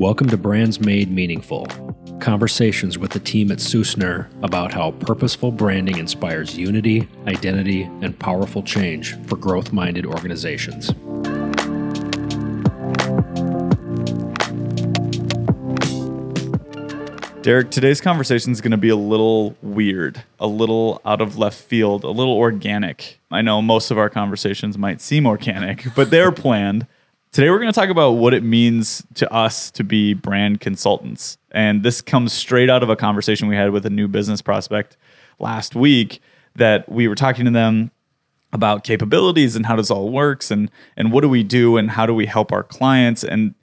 Welcome to Brands Made Meaningful. Conversations with the team at Sussner about how purposeful branding inspires unity, identity, and powerful change for growth minded organizations. Derek, today's conversation is going to be a little weird, a little out of left field, a little organic. I know most of our conversations might seem organic, but they're planned. Today, we're going to talk about what it means to us to be brand consultants. And this comes straight out of a conversation we had with a new business prospect last week that we were talking to them about capabilities and how this all works and and what do we do and how do we help our clients and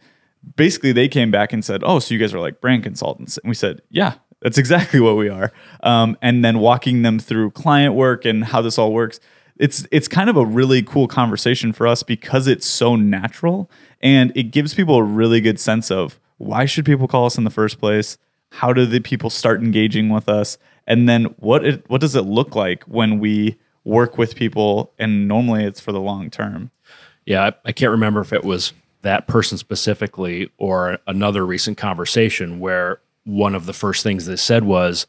basically they came back and said, "Oh, so you guys are like brand consultants?" And we said, "Yeah, that's exactly what we are." Um, and then walking them through client work and how this all works. It's it's kind of a really cool conversation for us because it's so natural and it gives people a really good sense of why should people call us in the first place? How do the people start engaging with us? And then what it, what does it look like when we work with people and normally it's for the long term? Yeah, I, I can't remember if it was that person specifically or another recent conversation where one of the first things they said was,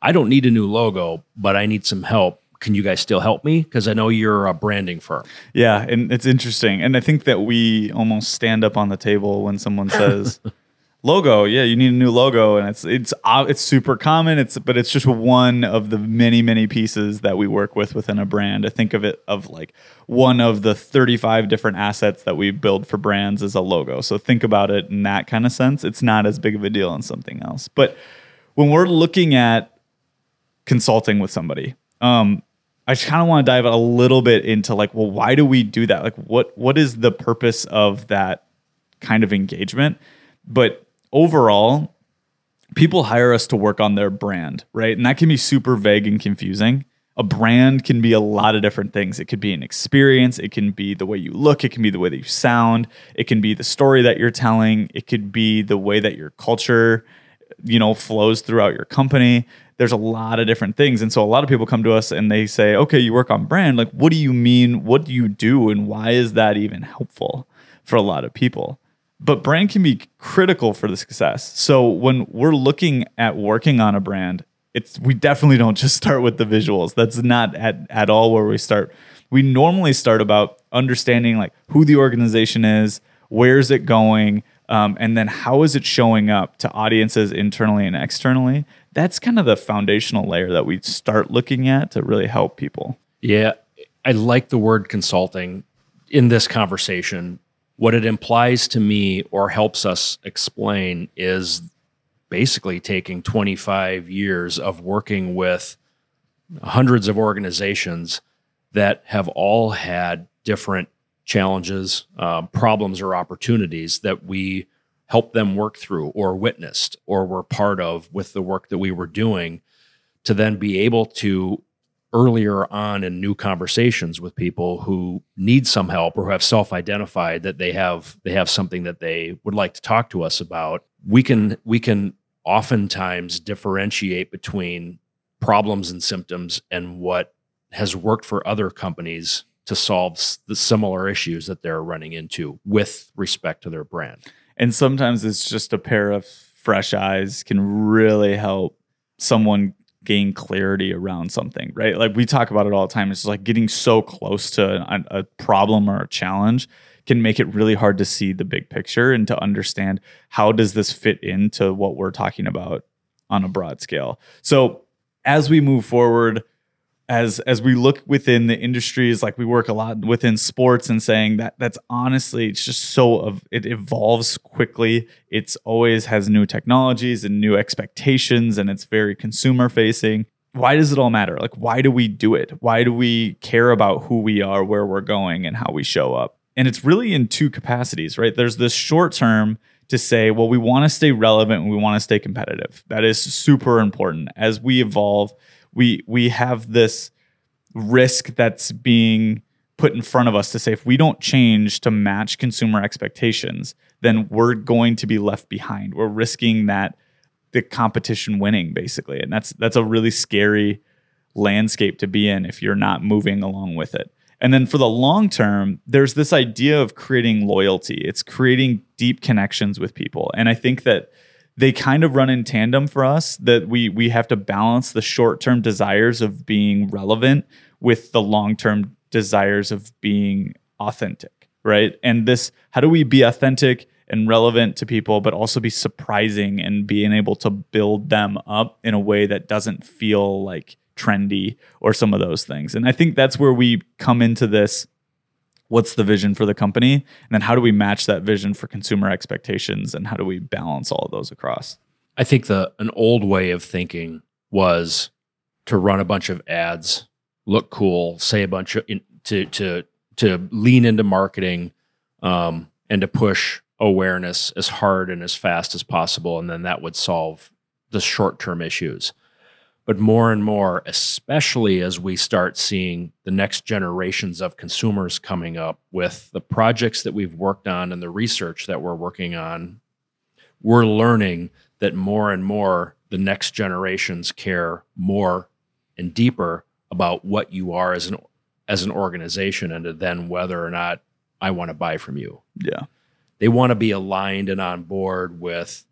I don't need a new logo, but I need some help. Can you guys still help me? Because I know you're a branding firm. Yeah, and it's interesting. And I think that we almost stand up on the table when someone says, logo yeah you need a new logo and it's it's it's super common it's but it's just one of the many many pieces that we work with within a brand i think of it of like one of the 35 different assets that we build for brands is a logo so think about it in that kind of sense it's not as big of a deal in something else but when we're looking at consulting with somebody um I just kind of want to dive a little bit into like, well, why do we do that? Like, what what is the purpose of that kind of engagement? But overall, people hire us to work on their brand, right? And that can be super vague and confusing. A brand can be a lot of different things. It could be an experience, it can be the way you look, it can be the way that you sound, it can be the story that you're telling, it could be the way that your culture, you know, flows throughout your company. There's a lot of different things. And so a lot of people come to us and they say, "Okay, you work on brand. Like what do you mean? What do you do and why is that even helpful for a lot of people?" but brand can be critical for the success. So when we're looking at working on a brand, it's we definitely don't just start with the visuals. That's not at, at all where we start. We normally start about understanding like who the organization is, where's it going, um, and then how is it showing up to audiences internally and externally. That's kind of the foundational layer that we start looking at to really help people. Yeah, I like the word consulting in this conversation what it implies to me or helps us explain is basically taking 25 years of working with hundreds of organizations that have all had different challenges, uh, problems, or opportunities that we helped them work through or witnessed or were part of with the work that we were doing to then be able to earlier on in new conversations with people who need some help or who have self-identified that they have they have something that they would like to talk to us about. We can we can oftentimes differentiate between problems and symptoms and what has worked for other companies to solve the similar issues that they're running into with respect to their brand and sometimes it's just a pair of fresh eyes can really help someone gain clarity around something, right? Like we talk about it all the time. It's like getting so close to a, a, problem or a challenge can make it really hard to see the big picture and to understand how does this fit into what we're talking about on a broad scale. So as we move forward, as as we look within the industries like we work a lot within sports and saying that that's honestly it's just so of it evolves quickly. It's always has new technologies and new expectations and it's very consumer facing why does it all matter? Like why do we do it? Why do we care about who we are where we're going and how we show up? And it's really in two capacities right? There's this short term to say well we want to stay relevant and we want to stay competitive. That is super important. As we evolve we we have this risk that's being put in front of us to say if we don't change to match consumer expectations, then we're going to be left behind. We're risking that the competition winning basically. And that's that's a really scary landscape to be in if you're not moving along with it. And then for the long term, there's this idea of creating loyalty. It's creating deep connections with people. And I think that they kind of run in tandem for us that we we have to balance the short-term desires of being relevant with the long-term desires of being authentic, right? And this how do we be authentic and relevant to people but also be surprising and being able to build them up in a way that doesn't feel like trendy or some of those things. And I think that's where we come into this what's the vision for the company? And then how do we match that vision for consumer expectations? And how do we balance all of those across? I think the an old way of thinking was to run a bunch of ads look cool say a bunch of in, to to to lean into marketing um, and to push awareness as hard and as fast as possible. And then that would solve the short-term issues but more and more, especially as we start seeing the next generations of consumers coming up with the projects that we've worked on and the research that we're working on, we're learning that more and more the next generations care more and deeper about what you are as an as an organization and then whether or not I want to buy from you. Yeah. They want to be aligned and on board with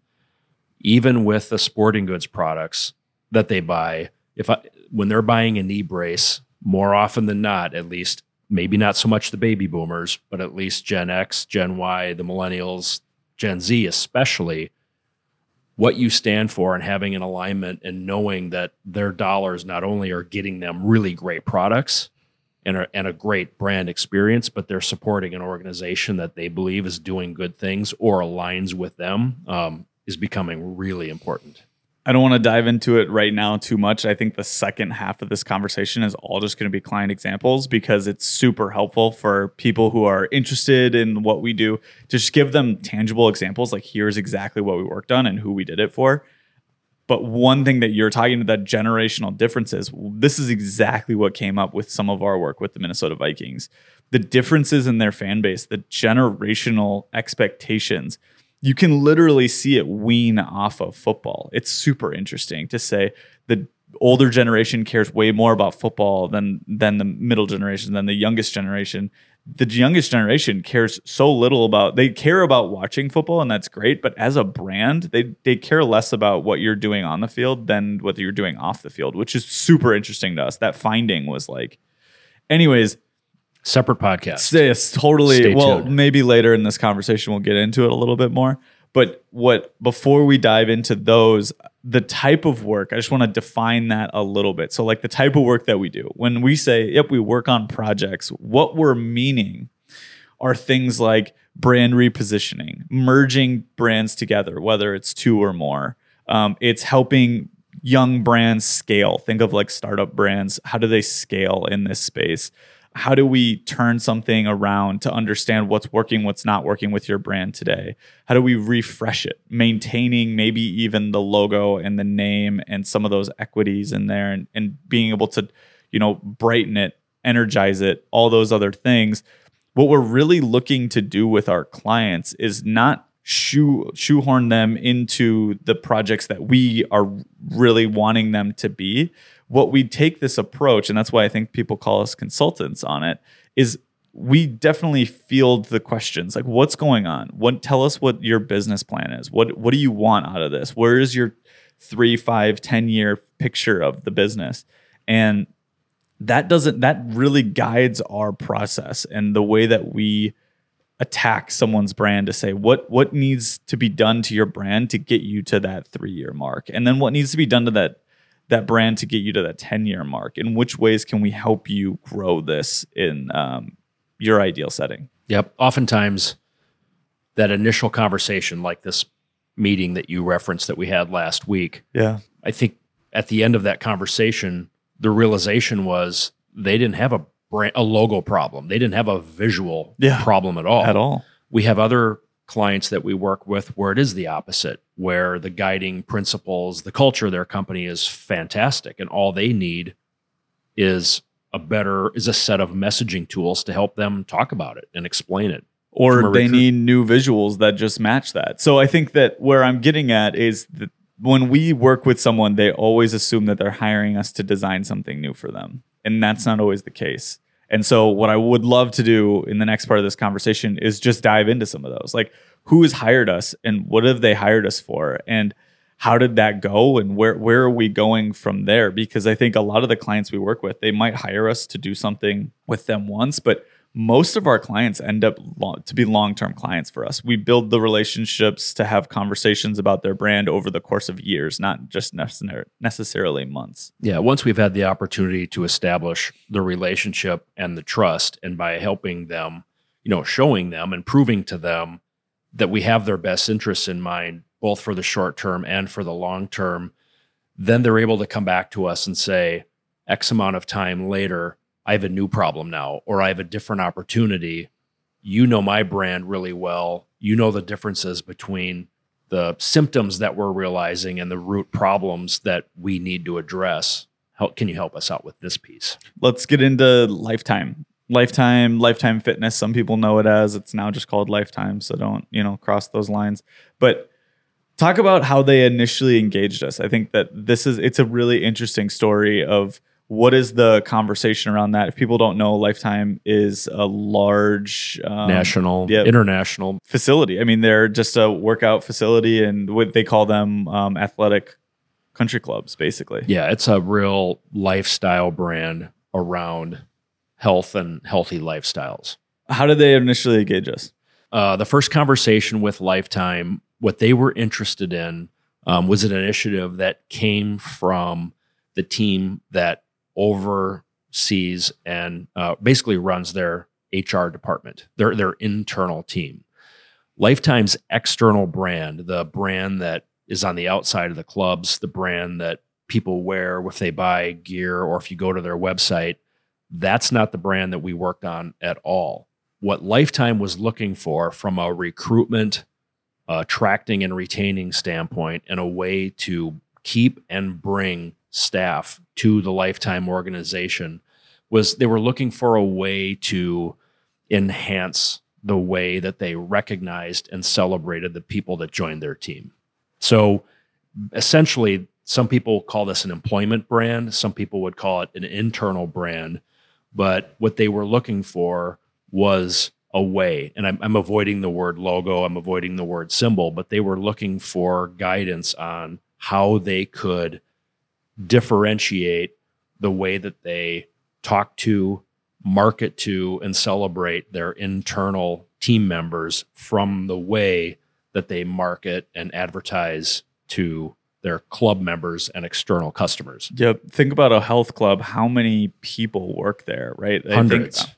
even with the sporting goods products that they buy, if I when they're buying a knee brace, more often than not, at least maybe not so much the baby boomers, but at least Gen X, Gen Y, the millennials, Gen Z especially, what you stand for and having an alignment and knowing that their dollars not only are getting them really great products and a, and a great brand experience, but they're supporting an organization that they believe is doing good things or aligns with them um, is becoming really important. I don't want to dive into it right now too much. I think the second half of this conversation is all just going to be client examples because it's super helpful for people who are interested in what we do to just give them tangible examples like here's exactly what we worked on and who we did it for. But one thing that you're talking about generational differences, this is exactly what came up with some of our work with the Minnesota Vikings. The differences in their fan base, the generational expectations you can literally see it wean off of football. It's super interesting to say the older generation cares way more about football than than the middle generation, than the youngest generation. The youngest generation cares so little about they care about watching football and that's great, but as a brand, they they care less about what you're doing on the field than what you're doing off the field, which is super interesting to us. That finding was like anyways, separate podcast. Yes, totally. Stay well, tuned. maybe later in this conversation we'll get into it a little bit more. But what before we dive into those, the type of work, I just want to define that a little bit. So, like the type of work that we do, when we say, yep, we work on projects, what we're meaning are things like brand repositioning, merging brands together, whether it's two or more. Um, it's helping young brands scale. Think of like startup brands. How do they scale in this space? How do we turn something around to understand what's working, what's not working with your brand today? How do we refresh it, maintaining maybe even the logo and the name and some of those equities in there and, and being able to, you know, brighten it, energize it, all those other things. What we're really looking to do with our clients is not shoe shoehorn them into the projects that we are really wanting them to be what we take this approach, and that's why I think people call us consultants on it, is we definitely field the questions. Like what's going on? What tell us what your business plan is. What what do you want out of this? Where is your three five ten year picture of the business? And that doesn't that really guides our process and the way that we attack someone's brand to say what what needs to be done to your brand to get you to that three year mark? And then what needs to be done to that that brand to get you to that 10 year mark? In which ways can we help you grow this in um, your ideal setting? Yep. Oftentimes, that initial conversation, like this meeting that you referenced that we had last week, yeah, I think at the end of that conversation, the realization was they didn't have a brand, a logo problem. They didn't have a visual yeah, problem at all. At all. We have other clients that we work with where it is the opposite, where the guiding principles, the culture of their company is fantastic, and all they need is a better is a set of messaging tools to help them talk about it and explain it. Or they need new visuals that just match that. So I think that where I'm getting at is that when we work with someone, they always assume that they're hiring us to design something new for them. And that's not always the case. And so, what I would love to do in the next part of this conversation is just dive into some of those. Like, who has hired us and what have they hired us for? And how did that go and where where are we going from there because i think a lot of the clients we work with they might hire us to do something with them once but most of our clients end up long, to be long-term clients for us. We build the relationships to have conversations about their brand over the course of years not just necessarily months. Yeah once we've had the opportunity to establish the relationship and the trust and by helping them you know showing them and proving to them that we have their best interests in mind both for the short term and for the long term, then they're able to come back to us and say, X amount of time later, I have a new problem now, or I have a different opportunity. You know my brand really well. You know the differences between the symptoms that we're realizing and the root problems that we need to address. How can you help us out with this piece? Let's get into lifetime. Lifetime, lifetime fitness. Some people know it as it's now just called lifetime. So don't, you know, cross those lines. But talk about how they initially engaged us. I think that this is it's a really interesting story of what is the conversation around that? If people don't know, Lifetime is a large um, national, yeah, international facility. I mean, they're just a workout facility, and what they call them um, athletic country clubs, basically. Yeah, it's a real lifestyle brand around health and healthy lifestyles. How did they initially engage us? Uh, the first conversation with Lifetime what they were interested in um, was an initiative that came from the team that oversees and uh, basically runs their HR department, their their internal team. Lifetime's external brand, the brand that is on the outside of the clubs, the brand that people wear if they buy gear or if you go to their website, that's not the brand that we worked on at all. What Lifetime was looking for from a recruitment attracting and retaining standpoint and a way to keep and bring staff to the lifetime organization was they were looking for a way to enhance the way that they recognized and celebrated the people that joined their team. So essentially, some people call this an employment brand, some people would call it an internal brand. But what they were looking for was a way, and I'm, I'm avoiding the word logo, I'm avoiding the word symbol, but they were looking for guidance on how they could differentiate the way that they talk to, market to, and celebrate their internal team members from the way that they market and advertise to their club members and external customers. Yep. Think about a health club. How many people work there, right? Hundreds. Think,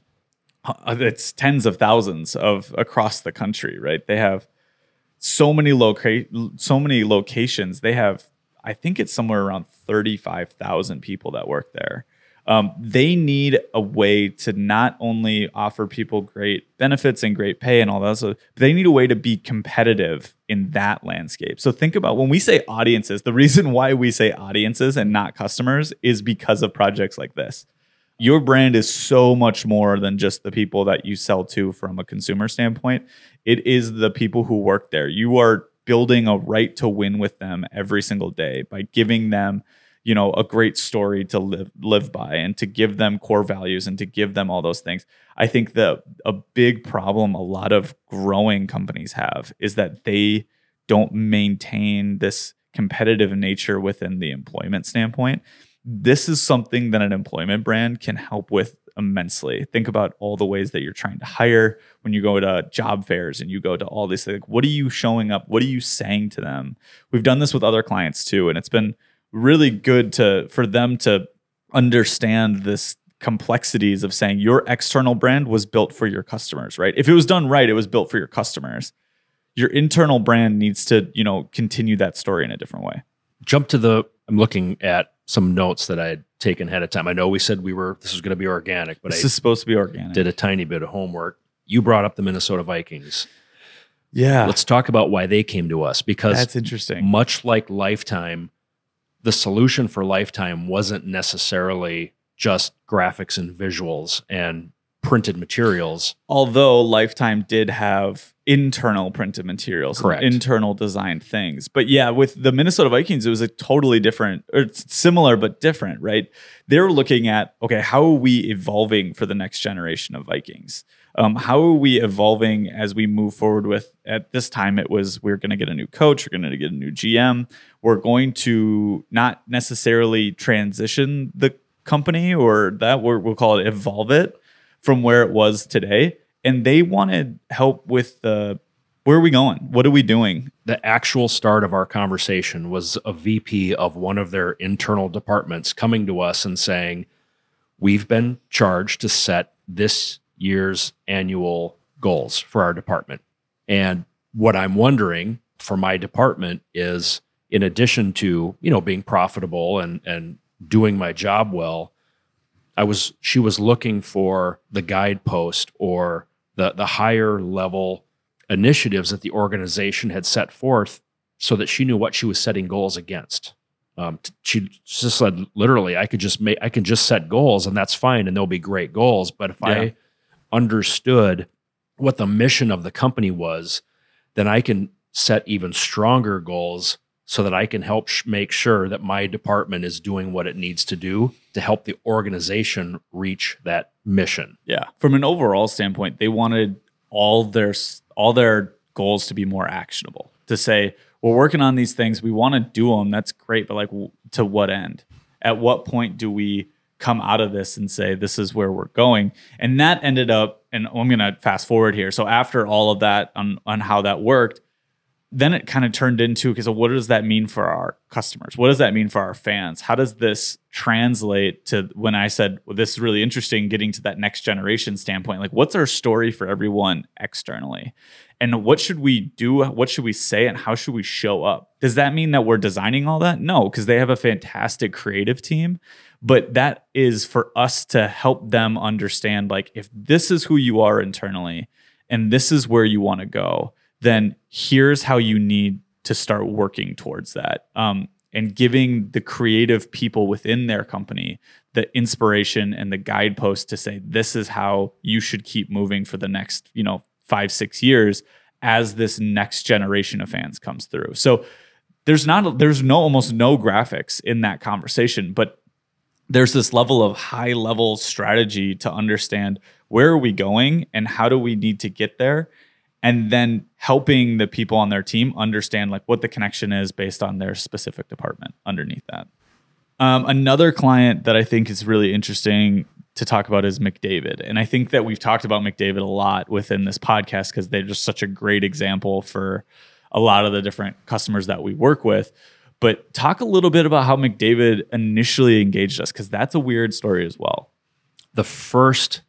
uh, it's tens of thousands of across the country, right? They have so many locate so many locations. They have, I think it's somewhere around thirty five thousand people that work there. Um, they need a way to not only offer people great benefits and great pay and all that, so they need a way to be competitive in that landscape. So think about when we say audiences, the reason why we say audiences and not customers is because of projects like this your brand is so much more than just the people that you sell to from a consumer standpoint. It is the people who work there. You are building a right to win with them every single day by giving them you know a great story to live live by and to give them core values and to give them all those things. I think the a big problem a lot of growing companies have is that they don't maintain this competitive nature within the employment standpoint. This is something that an employment brand can help with immensely. Think about all the ways that you're trying to hire when you go to job fairs and you go to all these things. What are you showing up? What are you saying to them? We've done this with other clients too, and it's been really good to for them to understand this complexities of saying your external brand was built for your customers, right? If it was done right, it was built for your customers. Your internal brand needs to, you know, continue that story in a different way. Jump to the I'm looking at some notes that I had taken ahead of time. I know we said we were this was going to be organic, but this I is supposed to be organic. Did a tiny bit of homework. You brought up the Minnesota Vikings. Yeah. Let's talk about why they came to us because that's interesting. Much like Lifetime, the solution for Lifetime wasn't necessarily just graphics and visuals and printed materials. Although Lifetime did have internal printed materials, Correct. internal designed things. But yeah, with the Minnesota Vikings, it was a totally different, or it's similar but different, right? They're looking at okay, how are we evolving for the next generation of Vikings? Um, how are we evolving as we move forward with at this time it was we're going to get a new coach we're going to get a new gm we're going to not necessarily transition the company or that we're, we'll call it evolve it from where it was today and they wanted help with the where are we going what are we doing The actual start of our conversation was a VP of one of their internal departments coming to us and saying, We've been charged to set this year's annual goals for our department. And what I'm wondering for my department is in addition to, you know, being profitable and and doing my job well, I was she was looking for the guidepost or the the higher level initiatives that the organization had set forth so that she knew what she was setting goals against. Um, she just said literally, I could just make I can just set goals and that's fine and they'll be great goals. But if Yeah. I understood what the mission of the company was, then I can set even stronger goals so that I can help sh- make sure that my department is doing what it needs to do to help the organization reach that mission. Yeah. From an overall standpoint, they wanted all their all their goals to be more actionable. To say, we're working on these things, we want to do them, that's great, but like w- to what end? At what point do we come out of this and say this is where we're going? And that ended up and I'm going to fast forward here. So after all of that on on how that worked, then it kind of turned into because what does that mean for our customers? What does that mean for our fans? How does this translate to when I said well, this is really interesting, getting to that next generation standpoint? Like, what's our story for everyone externally? And what should we do? What should we say? And how should we show up? Does that mean that we're designing all that? No, because they have a fantastic creative team. But that is for us to help them understand like, if this is who you are internally and this is where you want to go, then here's how you need to start working towards that. Um, and giving the creative people within their company the inspiration and the guidepost to say this is how you should keep moving for the next you know five six years as this next generation of fans comes through so there's not there's no almost no graphics in that conversation but there's this level of high level strategy to understand where are we going and how do we need to get there and then helping the people on their team understand like what the connection is based on their specific department underneath that. Um, another client that i think is really interesting to talk about is mcdavid. And i think that we've talked about mcdavid a lot within this podcast because they're just such a great example for a lot of the different customers that we work with. But talk a little bit about how mcdavid initially engaged us because that's a weird story as well. The first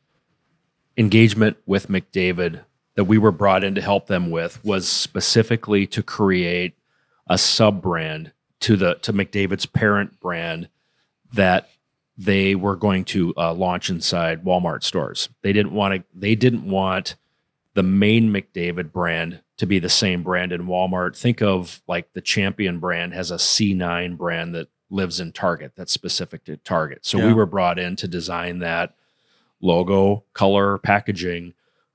engagement with McDavid that we were brought in to help them with was specifically to create a sub brand to the to McDavid's parent brand that they were going to uh, launch inside Walmart stores. They didn't want to. They didn't want the main McDavid brand to be the same brand in Walmart. Think of like the Champion brand has a C9 brand that lives in Target that's specific to Target. So we were brought in to design that logo, color, packaging,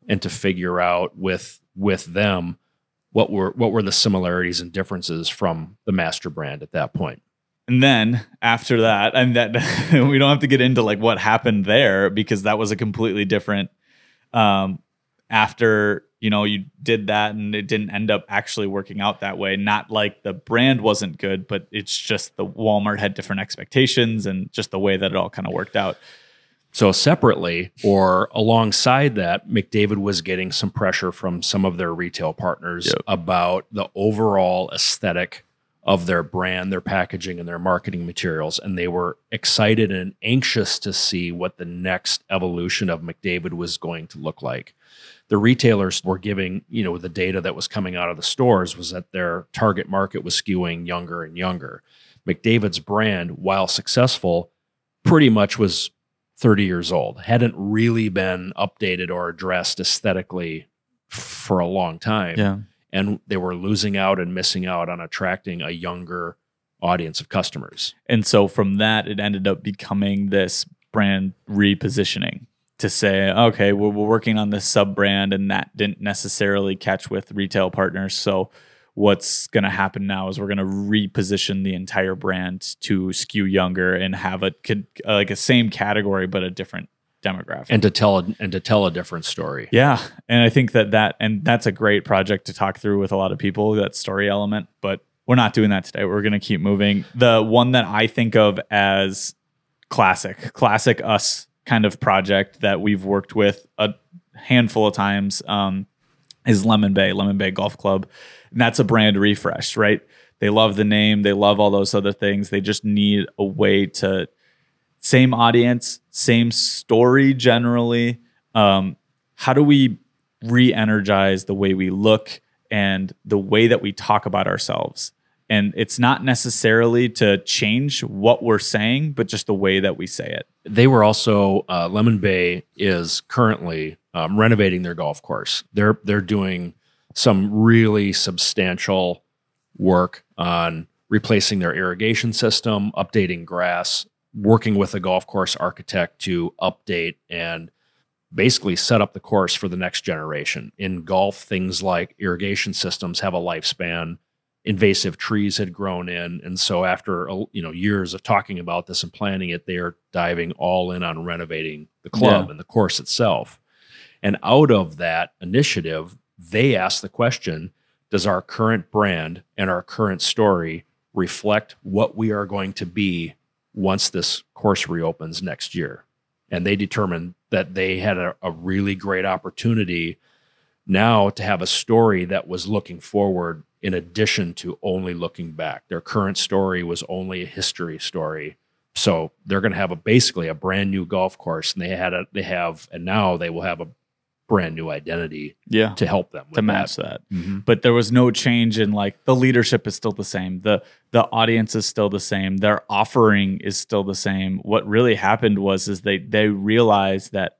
and to figure out with with them what were what were the similarities and differences from the master brand at that point. And then after that, and that we don't have to get into like what happened there because that was a completely different. Um, after you know you did that and it didn't end up actually working out that way. Not like the brand wasn't good, but it's just the Walmart had different expectations and just the way that it all kind of worked out. So separately or alongside that, McDavid was getting some pressure from some of their retail partners Yep. about the overall aesthetic of their brand, their packaging, and their marketing materials. And they were excited and anxious to see what the next evolution of McDavid was going to look like. The retailers were giving, you know, the data that was coming out of the stores was that their target market was skewing younger and younger. McDavid's brand, while successful, pretty much was 30 years old, hadn't really been updated or addressed aesthetically for a long time. And they were losing out and missing out on attracting a younger audience of customers. And so from that, it ended up becoming this brand repositioning. to say, okay, we're, we're working on this sub brand and that didn't necessarily catch with retail partners. So what's going to happen now is we're going to reposition the entire brand to skew younger and have a like a same category but a different demographic and to tell a, and to tell a different story. Yeah, and I think that that and that's a great project to talk through with a lot of people that story element, but we're not doing that today. We're going to keep moving. The one that I think of as classic, classic us kind of project that we've worked with a handful of times um, is Lemon Bay, Lemon Bay Golf Club. And that's a brand refresh, right? They love the name, they love all those other things. They just need a way to same audience, same story generally. Um, how do we re-energize the way we look and the way that we talk about ourselves? And it's not necessarily to change what we're saying, but just the way that we say it. They were also uh, Lemon Bay is currently um, renovating their golf course. They're they're doing some really substantial work on replacing their irrigation system, updating grass, working with a golf course architect to update and basically set up the course for the next generation. In golf, things like irrigation systems have a lifespan invasive trees had grown in and so after you know years of talking about this and planning it they are diving all in on renovating the club yeah. and the course itself and out of that initiative they asked the question does our current brand and our current story reflect what we are going to be once this course reopens next year and they determined that they had a, a really great opportunity now to have a story that was looking forward in addition to only looking back. Their current story was only a history story. So they're going to have a basically a brand new golf course, and they had a they have and now they will have a brand new identity yeah to help them to match that, that. Mm-hmm. but there was no change in like the leadership is still the same the the audience is still the same their offering is still the same what really happened was is they they realized that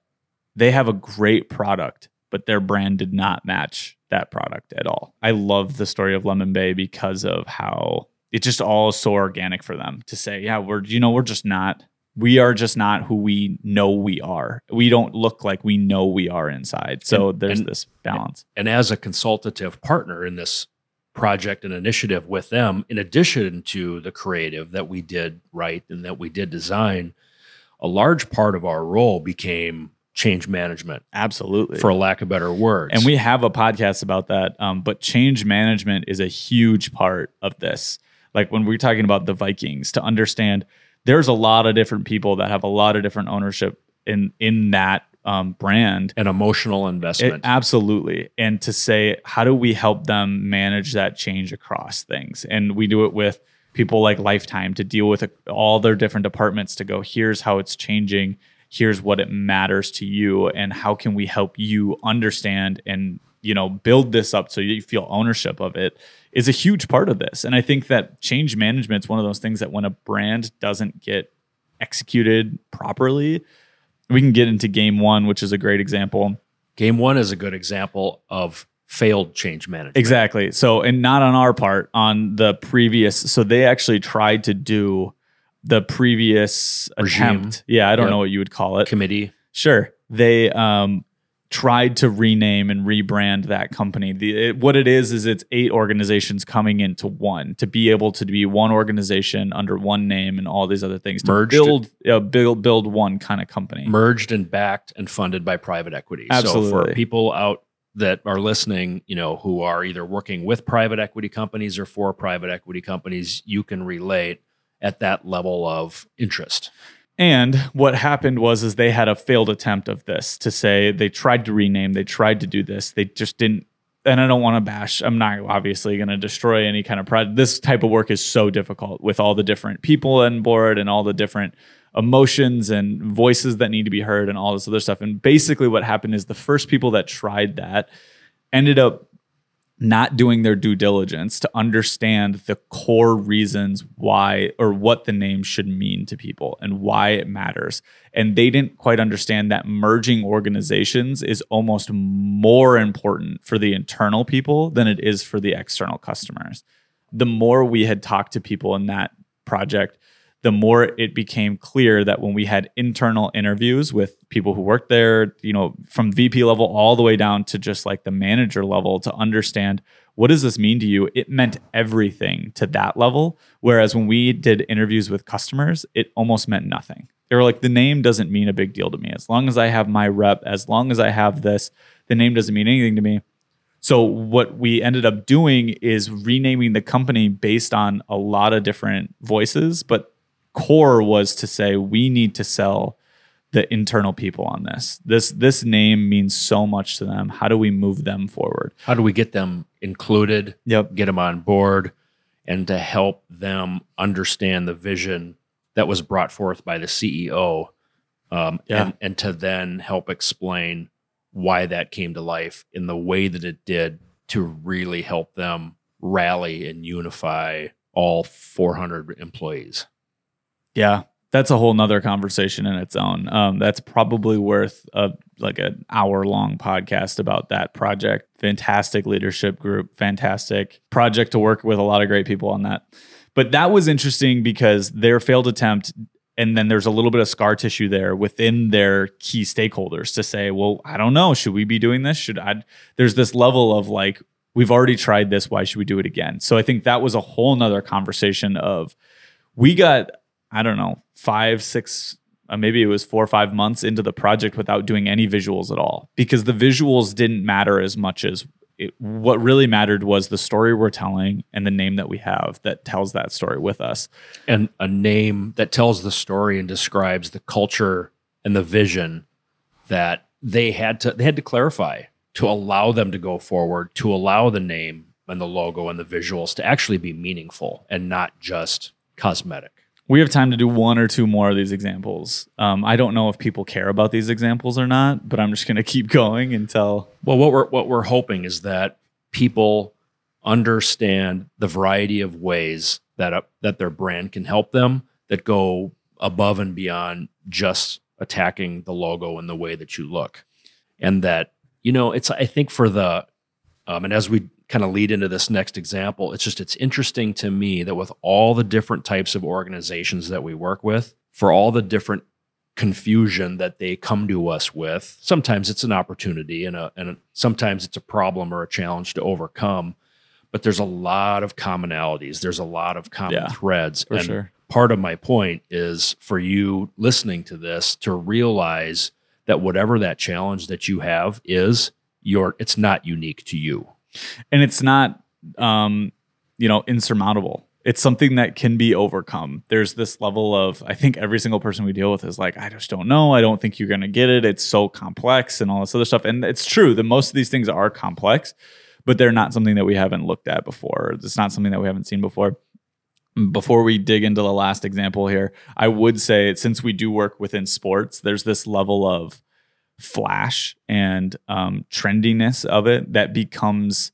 they have a great product but their brand did not match that product at all. I love the story of Lemon Bay because of how it just all is so organic for them to say, yeah, we're you know, we're just not we are just not who we know we are. We don't look like we know we are inside. So and, there's and, this balance. And as a consultative partner in this project and initiative with them, in addition to the creative that we did right and that we did design, a large part of our role became change management. Absolutely. For lack of better words. And we have a podcast about that. Um, but change management is a huge part of this. Like when we're talking about the Vikings, to understand there's a lot of different people that have a lot of different ownership in in that um, brand and emotional investment. It, absolutely. And to say, how do we help them manage that change across things? And we do it with people like Lifetime to deal with all their different departments to go, here's how it's changing here's what it matters to you and how can we help you understand and you know build this up so you feel ownership of it is a huge part of this and i think that change management is one of those things that when a brand doesn't get executed properly we can get into game one which is a great example game one is a good example of failed change management exactly so and not on our part on the previous so they actually tried to do the previous Regime. attempt. Yeah, I don't yep. know what you would call it. Committee. Sure. They um, tried to rename and rebrand that company. The, it, what it is is it's eight organizations coming into one to be able to be one organization under one name and all these other things to merged, build uh, build build one kind of company. Merged and backed and funded by private equity. Absolutely. So for people out that are listening, you know, who are either working with private equity companies or for private equity companies, you can relate at that level of interest. And what happened was is they had a failed attempt of this to say they tried to rename, they tried to do this, they just didn't and I don't want to bash. I'm not obviously going to destroy any kind of project. This type of work is so difficult with all the different people on board and all the different emotions and voices that need to be heard and all this other stuff. And basically, what happened is the first people that tried that ended up not doing their due diligence to understand the core reasons why or what the name should mean to people and why it matters. And they didn't quite understand that merging organizations is almost more important for the internal people than it is for the external customers. The more we had talked to people in that project, the more it became clear that when we had internal interviews with people who worked there, you know, from VP level all the way down to just like the manager level to understand what does this mean to you? It meant everything to that level. Whereas when we did interviews with customers, it almost meant nothing. They were like, the name doesn't mean a big deal to me. As long as I have my rep, as long as I have this, the name doesn't mean anything to me. So what we ended up doing is renaming the company based on a lot of different voices, but core was to say we need to sell the internal people on this. This this name means so much to them. How do we move them forward? How do we get them included? Yep. Get them on board and to help them understand the vision that was brought forth by the CEO. Um, Yeah. and, and to then help explain why that came to life in the way that it did to really help them rally and unify all 400 employees. Yeah, that's a whole nother conversation in its own. Um, that's probably worth a like an hour long podcast about that project. Fantastic leadership group, fantastic project to work with a lot of great people on that. But that was interesting because their failed attempt, and then there's a little bit of scar tissue there within their key stakeholders to say, well, I don't know, should we be doing this? Should I? There's this level of like, we've already tried this. Why should we do it again? So I think that was a whole nother conversation of we got I don't know, five, six, uh, maybe it was four or five months into the project without doing any visuals at all because the visuals didn't matter as much as it, what really mattered was the story we're telling and the name that we have that tells that story with us. and a name that tells the story and describes the culture and the vision that they had to they had to clarify to allow them to go forward to allow the name and the logo and the visuals to actually be meaningful and not just cosmetic We have time to do one or two more of these examples. Um, I don't know if people care about these examples or not, but I'm just going to keep going until. well what we're what we're hoping is that people understand the variety of ways that a, that their brand can help them that go above and beyond just attacking the logo and the way that you look and that you know it's i think for the um, and as we kind of lead into this next example it's just it's interesting to me that with all the different types of organizations that we work with for all the different confusion that they come to us with sometimes it's an opportunity and a and sometimes it's a problem or a challenge to overcome but there's a lot of commonalities there's a lot of common Yeah, threads For and sure. part of my point is for you listening to this to realize that whatever that challenge that you have is your it's not unique to you and it's not um you know insurmountable. It's something that can be overcome. There's this level of i think every single person we deal with is like i just don't know. I don't think you're going to get it. It's so complex and all this other stuff. And it's true that most of these things are complex but they're not something that we haven't looked at before. It's not something that we haven't seen before. Before we dig into the last example here i would say since we do work within sports there's this level of flash and um, trendiness of it that becomes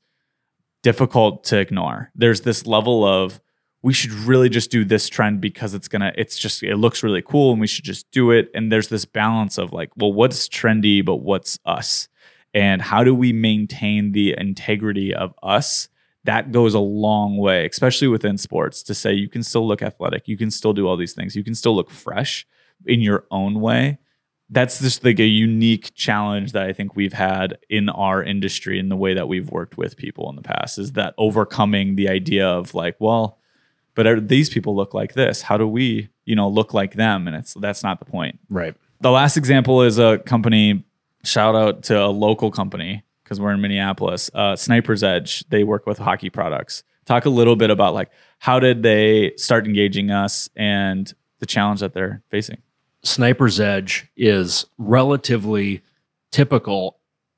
difficult to ignore. There's this level of we should really just do this trend because it's gonna it's just it looks really cool and we should just do it. And there's this balance of like, well, what's trendy, but what's us? And how do we maintain the integrity of us? That goes a long way, especially within sports, to say you can still look athletic, you can still do all these things, you can still look fresh in your own way that's just like a unique challenge that I think we've had in our industry in the way that we've worked with people in the past is that overcoming the idea of like, well, but are, these people look like this. How do we, you know, look like them? And it's that's not the point. right The last example is a company. Shout out to a local company because we're in Minneapolis. Uh, Sniper's Edge. They work with hockey products. Talk a little bit about like how did they start engaging us and the challenge that they're facing. Sniper's Edge is relatively typical,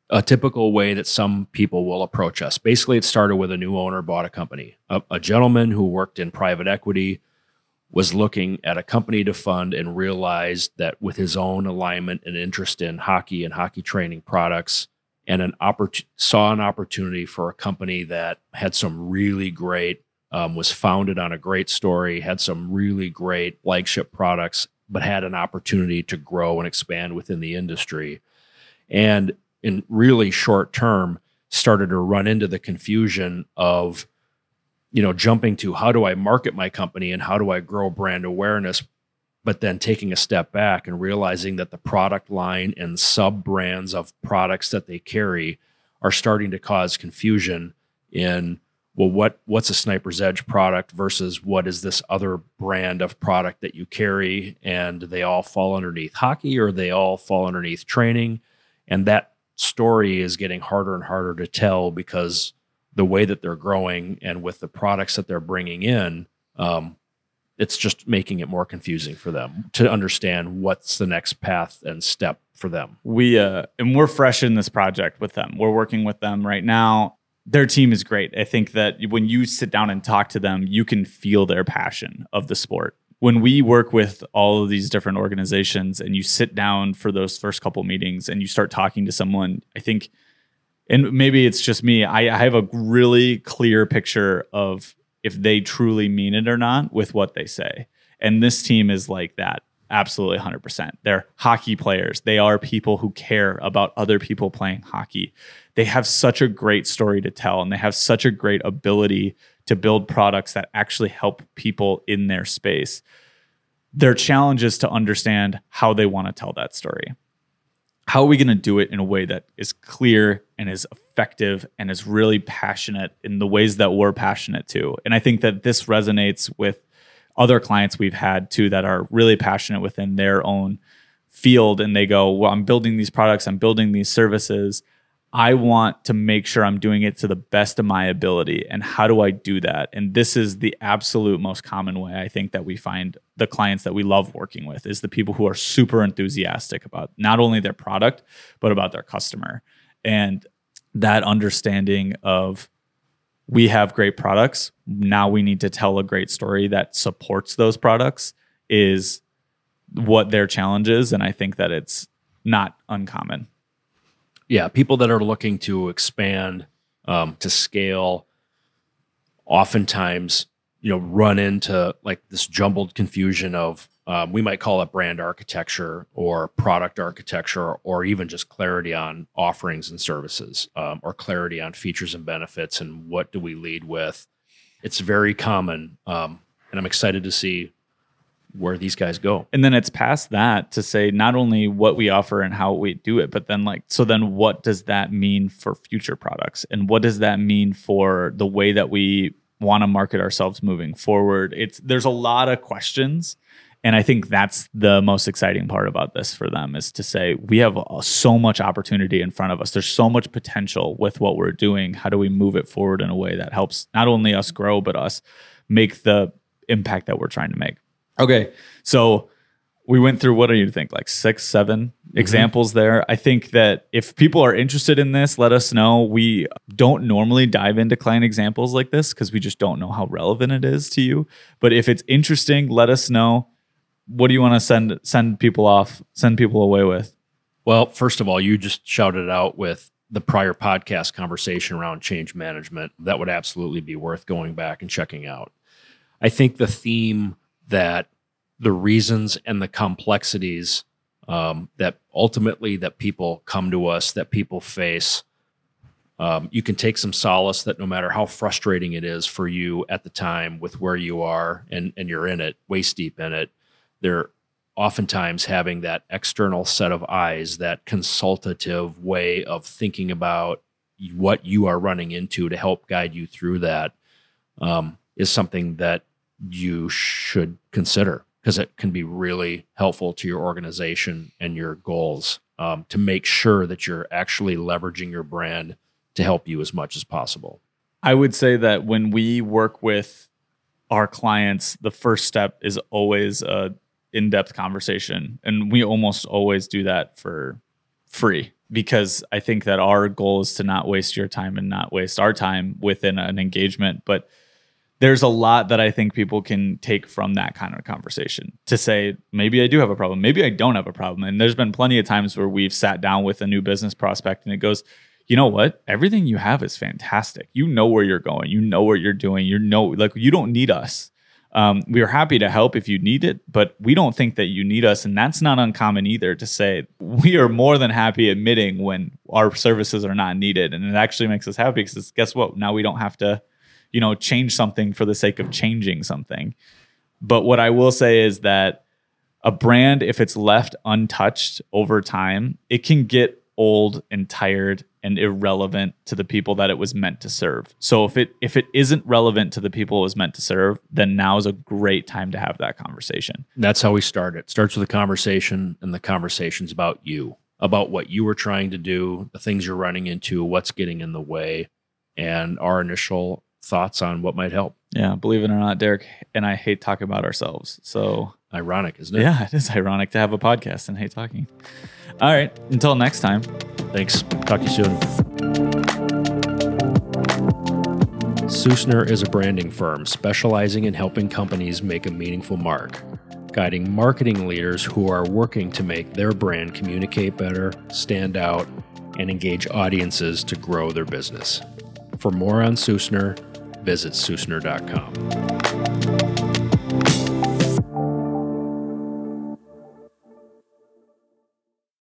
a typical way that some people will approach us. Basically, it started with a new owner bought a company. A, a gentleman who worked in private equity was looking at a company to fund and realized that with his own alignment and interest in hockey and hockey training products, and an oppor- saw an opportunity for a company that had some really great um, was founded on a great story, had some really great flagship products, but had an opportunity to grow and expand within the industry. And in really short term, started to run into the confusion of you know, jumping to how do I market my company and how do I grow brand awareness, but then taking a step back and realizing that the product line and sub brands of products that they carry are starting to cause confusion in well what what's a sniper's edge product versus what is this other brand of product that you carry and they all fall underneath hockey or they all fall underneath training and that story is getting harder and harder to tell because the way that they're growing and with the products that they're bringing in, um, it's just making it more confusing for them to understand what's the next path and step for them. We uh, and we're fresh in this project with them. We're working with them right now. Their team is great. I think that when you sit down and talk to them, you can feel their passion of the sport. When we work with all of these different organizations and you sit down for those first couple meetings and you start talking to someone, I think and maybe it's just me. I, I have a really clear picture of if they truly mean it or not with what they say. And this team is like that absolutely 100%. They're hockey players. They are people who care about other people playing hockey. They have such a great story to tell and they have such a great ability to build products that actually help people in their space. Their challenge is to understand how they want to tell that story how are we going to do it in a way that is clear and is effective and is really passionate in the ways that we're passionate too and i think that this resonates with other clients we've had too that are really passionate within their own field and they go well i'm building these products i'm building these services I want to make sure I'm doing it to the best of my ability. And how do I do that? And this is the absolute most common way I think that we find the clients that we love working with is the people who are super enthusiastic about not only their product, but about their customer. And that understanding of we have great products. Now we need to tell a great story that supports those products is what their challenge is. And I think that it's not uncommon yeah, people that are looking to expand, um, to scale, oftentimes, you know, run into like this jumbled confusion of um, we might call it brand architecture or product architecture or even just clarity on offerings and services um, or clarity on features and benefits and what do we lead with. It's very common, um, and I'm excited to see where these guys go. And then it's past that to say not only what we offer and how we do it, but then like, so then what does that mean for future products? And what does that mean for the way that we want to market ourselves moving forward? It's, there's a lot of questions. And I think that's the most exciting part about this for them is to say, we have so much opportunity in front of us. There's so much potential with what we're doing. How do we move it forward in a way that helps not only us grow, but us make the impact that we're trying to make? Okay. So we went through what do you think like six seven mm-hmm. examples there i think that if people are interested in this let us know we don't normally dive into client examples like this because we just don't know how relevant it is to you but if it's interesting let us know what do you want to send send people off send people away with? Well first of all you just shouted out with the prior podcast conversation around change management. That would absolutely be worth going back and checking out. I think the theme that the reasons and the complexities um, that ultimately that people come to us that people face um, you can take some solace that no matter how frustrating it is for you at the time with where you are and, and you're in it waist deep in it they're oftentimes having that external set of eyes that consultative way of thinking about what you are running into to help guide you through that um, is something that you should consider because it can be really helpful to your organization and your goals um, to make sure that you're actually leveraging your brand to help you as much as possible. I would say that when we work with our clients, the first step is always a in-depth conversation, and we almost always do that for free because I think that our goal is to not waste your time and not waste our time within an engagement, but there's a lot that I think people can take from that kind of conversation to say, maybe I do have a problem, maybe I don't have a problem. And there's been plenty of times where we've sat down with a new business prospect and it goes, you know what? Everything you have is fantastic. You know where you're going, you know what you're doing, you know, like you don't need us. Um, we are happy to help if you need it, but we don't think that you need us. And that's not uncommon either to say we are more than happy admitting when our services are not needed. And it actually makes us happy because guess what? Now we don't have to you know, change something for the sake of changing something. But what I will say is that a brand, if it's left untouched over time, it can get old and tired and irrelevant to the people that it was meant to serve. So if it if it isn't relevant to the people it was meant to serve, then now is a great time to have that conversation. That's how we start. It starts with a conversation, and the conversation's about you, about what you were trying to do, the things you're running into, what's getting in the way, and our initial thoughts on what might help. Yeah, believe it or not, Derek and I hate talking about ourselves. So Ironic, isn't it? yeah, it is ironic to have a podcast and hate talking. All right, until next time. Thanks. Talk to you soon. Sussner is a branding firm specializing in helping companies make a meaningful mark, guiding marketing leaders who are working to make their brand communicate better, stand out, and engage audiences to grow their business. For more on Sussner, visit Sussner.com.